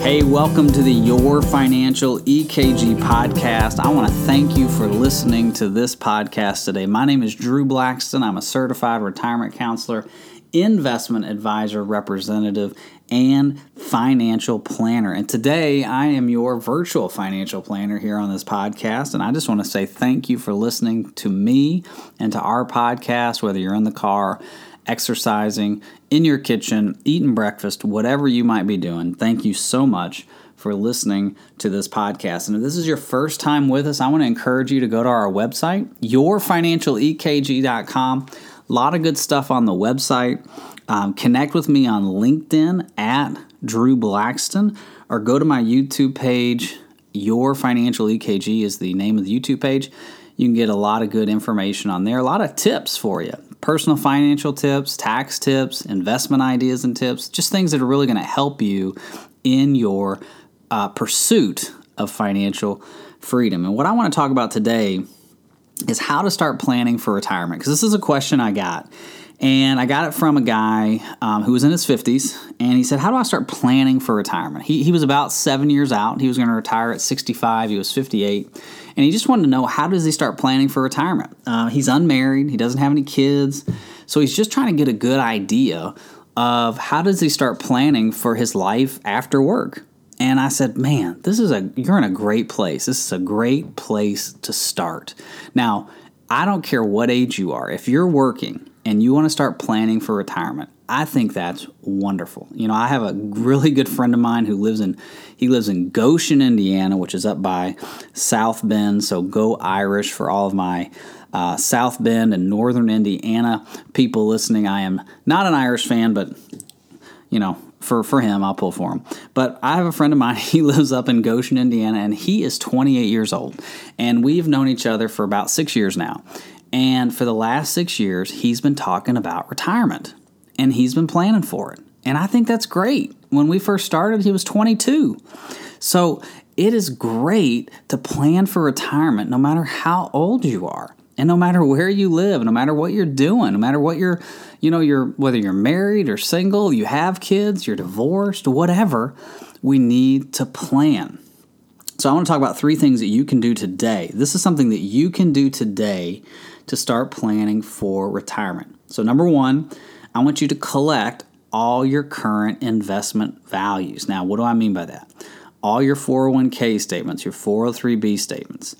Hey, welcome to the Your Financial EKG podcast. I want to thank you for listening to this podcast today. My name is Drew Blackston. I'm a certified retirement counselor, investment advisor, representative, and financial planner. And today I am your virtual financial planner here on this podcast. And I just want to say thank you for listening to me and to our podcast, whether you're in the car exercising, in your kitchen, eating breakfast, whatever you might be doing. Thank you so much for listening to this podcast. And if this is your first time with us, I want to encourage you to go to our website, yourfinancialekg.com. A lot of good stuff on the website. Um, connect with me on LinkedIn at Drew Blackston or go to my YouTube page. Your Financial EKG is the name of the YouTube page. You can get a lot of good information on there, a lot of tips for you personal financial tips, tax tips, investment ideas and tips, just things that are really going to help you in your uh, pursuit of financial freedom. And what I want to talk about today is how to start planning for retirement because this is a question I got. And I got it from a guy um, who was in his 50s, and he said, How do I start planning for retirement? He, he was about seven years out. He was going to retire at 65, he was 58 and he just wanted to know how does he start planning for retirement. Uh, he's unmarried, he doesn't have any kids, so he's just trying to get a good idea of how does he start planning for his life after work. And I said, "Man, this is a you're in a great place. This is a great place to start." Now, I don't care what age you are. If you're working and you want to start planning for retirement, I think that's wonderful. You know, I have a really good friend of mine who lives in he lives in Goshen, Indiana, which is up by South Bend. So go Irish for all of my uh, South Bend and Northern Indiana people listening. I am not an Irish fan, but you know, for for him, I'll pull for him. But I have a friend of mine. He lives up in Goshen, Indiana, and he is 28 years old, and we've known each other for about six years now. And for the last six years, he's been talking about retirement and he's been planning for it. And I think that's great. When we first started, he was 22. So it is great to plan for retirement no matter how old you are. And no matter where you live, no matter what you're doing, no matter what you're, you know, you're whether you're married or single, you have kids, you're divorced, whatever, we need to plan. So I want to talk about three things that you can do today. This is something that you can do today to start planning for retirement. So number 1, I want you to collect all your current investment values. Now, what do I mean by that? All your 401k statements, your 403b statements,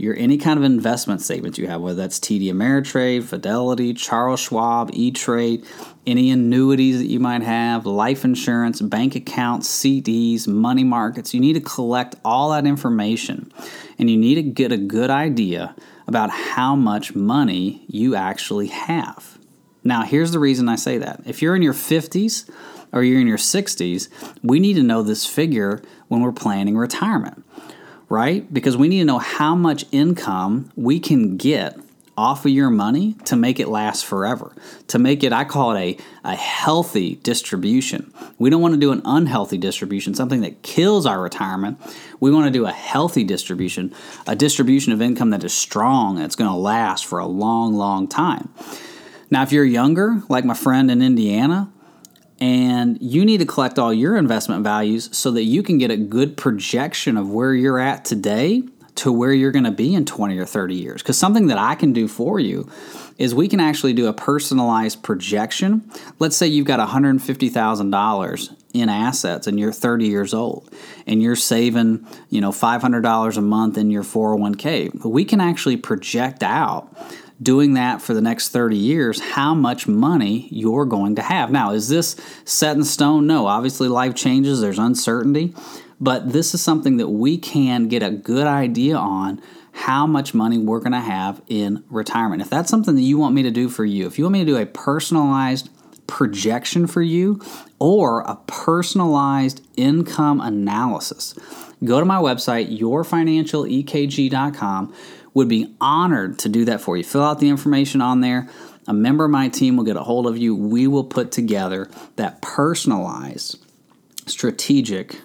your any kind of investment statements you have, whether that's TD Ameritrade, Fidelity, Charles Schwab, E Trade, any annuities that you might have, life insurance, bank accounts, CDs, money markets. You need to collect all that information and you need to get a good idea about how much money you actually have. Now, here's the reason I say that. If you're in your 50s or you're in your 60s, we need to know this figure when we're planning retirement, right? Because we need to know how much income we can get off of your money to make it last forever. To make it, I call it a, a healthy distribution. We don't want to do an unhealthy distribution, something that kills our retirement. We want to do a healthy distribution, a distribution of income that is strong, that's going to last for a long, long time. Now, if you're younger, like my friend in Indiana, and you need to collect all your investment values so that you can get a good projection of where you're at today to where you're going to be in 20 or 30 years. Because something that I can do for you is we can actually do a personalized projection. Let's say you've got $150,000 in assets and you're 30 years old and you're saving, you know, $500 a month in your 401k. We can actually project out doing that for the next 30 years, how much money you're going to have. Now, is this set in stone? No. Obviously, life changes, there's uncertainty, but this is something that we can get a good idea on how much money we're going to have in retirement. If that's something that you want me to do for you, if you want me to do a personalized projection for you or a personalized income analysis, go to my website, yourfinancialekg.com would be honored to do that for you. Fill out the information on there. A member of my team will get a hold of you. We will put together that personalized, strategic,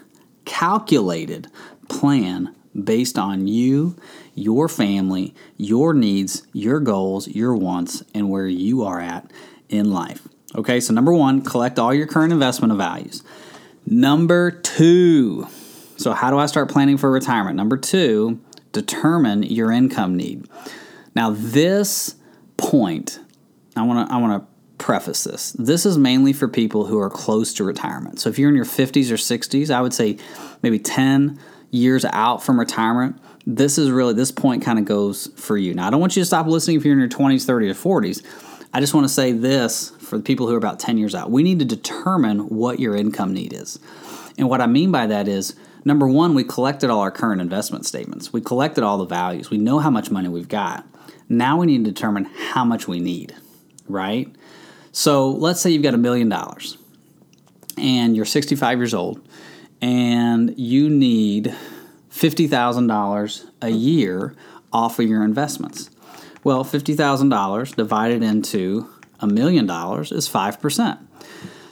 calculated plan based on you, your family, your needs, your goals, your wants, and where you are at in life. Okay, so number one, collect all your current investment values. Number two. So, how do I start planning for retirement? Number two, determine your income need. Now, this point, I want to I want to preface this. This is mainly for people who are close to retirement. So, if you're in your 50s or 60s, I would say maybe 10 years out from retirement, this is really this point kind of goes for you. Now, I don't want you to stop listening if you're in your 20s, 30s, or 40s. I just want to say this for the people who are about 10 years out. We need to determine what your income need is. And what I mean by that is number one, we collected all our current investment statements, we collected all the values, we know how much money we've got. Now we need to determine how much we need, right? So let's say you've got a million dollars and you're 65 years old and you need $50,000 a year off of your investments. Well, $50,000 divided into a million dollars is 5%.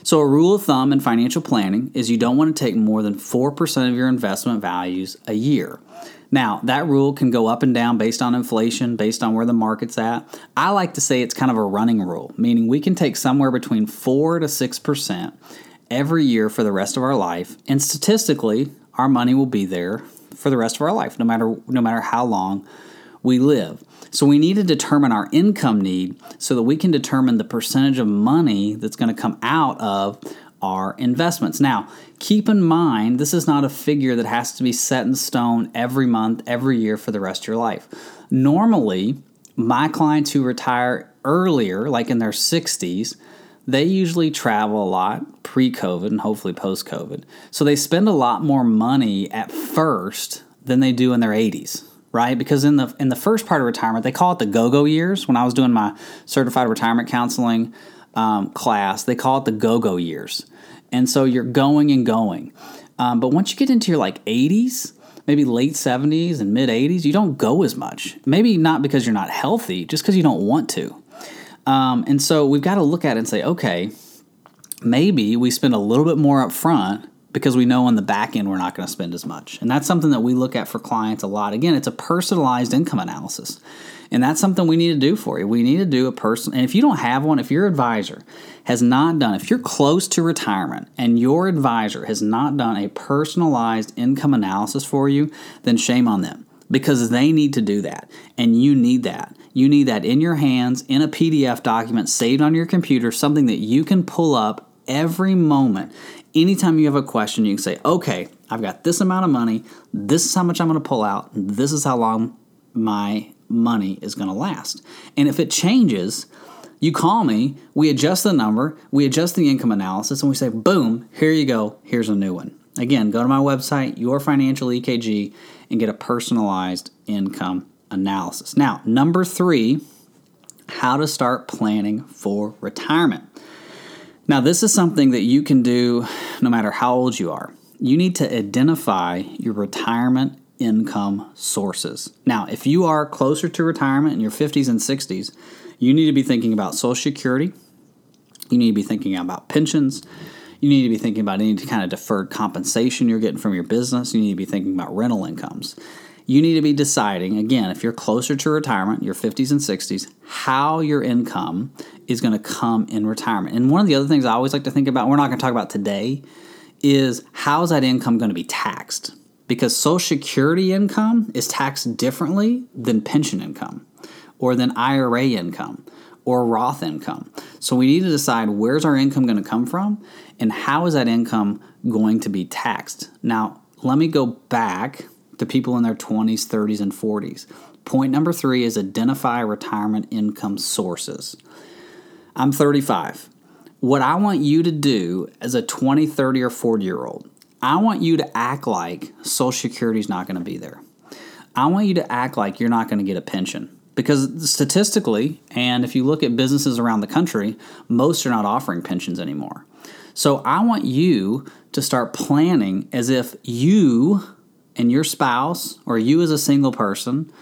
So, a rule of thumb in financial planning is you don't want to take more than 4% of your investment values a year. Now, that rule can go up and down based on inflation, based on where the market's at. I like to say it's kind of a running rule, meaning we can take somewhere between 4 to 6% every year for the rest of our life, and statistically, our money will be there for the rest of our life, no matter no matter how long we live. So we need to determine our income need so that we can determine the percentage of money that's going to come out of our investments. Now, keep in mind, this is not a figure that has to be set in stone every month, every year for the rest of your life. Normally, my clients who retire earlier, like in their 60s, they usually travel a lot pre COVID and hopefully post COVID. So they spend a lot more money at first than they do in their 80s right? Because in the in the first part of retirement, they call it the go-go years. When I was doing my certified retirement counseling um, class, they call it the go-go years, and so you're going and going. Um, but once you get into your like 80s, maybe late 70s and mid 80s, you don't go as much. Maybe not because you're not healthy, just because you don't want to. Um, and so we've got to look at it and say, okay, maybe we spend a little bit more up front because we know on the back end we're not going to spend as much. And that's something that we look at for clients a lot. Again, it's a personalized income analysis. And that's something we need to do for you. We need to do a person, and if you don't have one, if your advisor has not done, if you're close to retirement and your advisor has not done a personalized income analysis for you, then shame on them because they need to do that. And you need that. You need that in your hands, in a PDF document, saved on your computer, something that you can pull up every moment anytime you have a question, you can say, okay, I've got this amount of money. This is how much I'm going to pull out. This is how long my money is going to last. And if it changes, you call me, we adjust the number, we adjust the income analysis, and we say, boom, here you go, here's a new one. Again, go to my website, Your Financial EKG, and get a personalized income analysis. Now, number three, how to start planning for retirement. Now, this is something that you can do no matter how old you are. You need to identify your retirement income sources. Now, if you are closer to retirement in your 50s and 60s, you need to be thinking about Social Security. You need to be thinking about pensions. You need to be thinking about any kind of deferred compensation you're getting from your business. You need to be thinking about rental incomes you need to be deciding again if you're closer to retirement your 50s and 60s how your income is going to come in retirement. And one of the other things i always like to think about we're not going to talk about today is how's that income going to be taxed? Because social security income is taxed differently than pension income or than ira income or roth income. So we need to decide where's our income going to come from and how is that income going to be taxed? Now let me go back to people in their 20s, 30s, and 40s. Point number three is identify retirement income sources. I'm 35. What I want you to do as a 20, 30, or 40 year old, I want you to act like Social Security is not going to be there. I want you to act like you're not going to get a pension because statistically, and if you look at businesses around the country, most are not offering pensions anymore. So I want you to start planning as if you and your spouse, or you as a single person,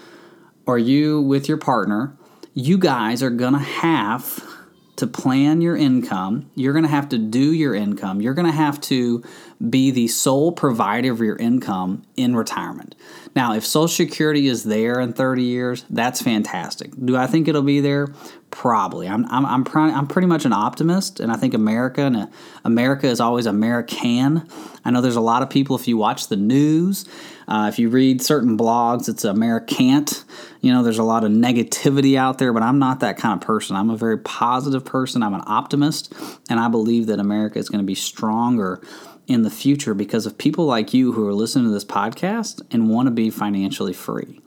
or you with your partner, you guys are going to have to plan your income. You're going to have to do your income. You're going to have to be the sole provider of your income in retirement. Now, if Social Security is there in 30 years, that's fantastic. Do I think it'll be there? Probably. I'm I'm I'm, pr- I'm pretty much an optimist, and I think America and uh, America is always American. I know there's a lot of people. If you watch the news, uh, if you read certain blogs, it's Americant. You know, there's a lot of negativity out there, but I'm not that kind of person. I'm a very positive person. I'm an optimist, and I believe that America is going to be stronger in the future because of people like you who are listening to this podcast and want to be financially free.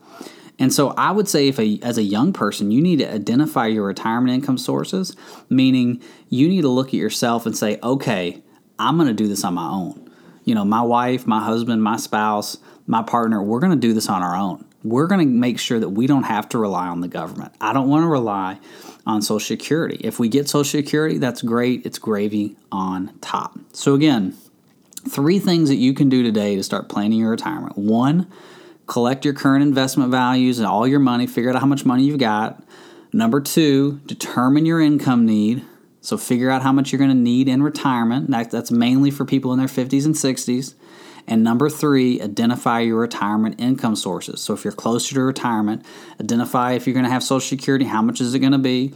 And so I would say if a as a young person, you need to identify your retirement income sources, meaning you need to look at yourself and say, "Okay, I'm going to do this on my own." You know, my wife, my husband, my spouse, my partner, we're going to do this on our own. We're going to make sure that we don't have to rely on the government. I don't want to rely on Social Security. If we get Social Security, that's great. It's gravy on top. So again, three things that you can do today to start planning your retirement. One, collect your current investment values and all your money, figure out how much money you've got. Number two, determine your income need. So figure out how much you're going to need in retirement. that's mainly for people in their 50s and 60s. And number three, identify your retirement income sources. So if you're closer to retirement, identify if you're going to have Social Security, how much is it going to be?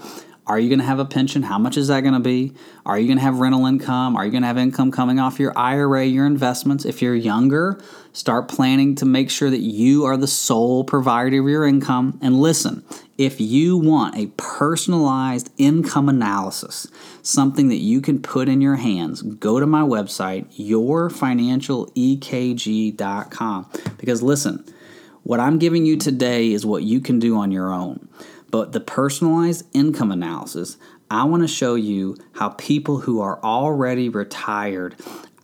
Are you going to have a pension? How much is that going to be? Are you going to have rental income? Are you going to have income coming off your IRA, your investments? If you're younger, start planning to make sure that you are the sole provider of your income. And listen, if you want a personalized income analysis, something that you can put in your hands, go to my website, yourfinancialekg.com. Because listen, what I'm giving you today is what you can do on your own. But the personalized income analysis, I want to show you how people who are already retired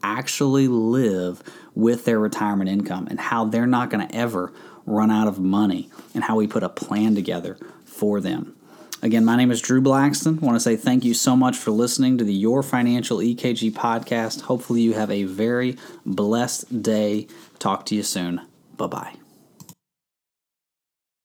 actually live with their retirement income and how they're not going to ever run out of money and how we put a plan together for them. Again, my name is Drew Blackston. I want to say thank you so much for listening to the Your Financial EKG podcast. Hopefully, you have a very blessed day. Talk to you soon. Bye bye.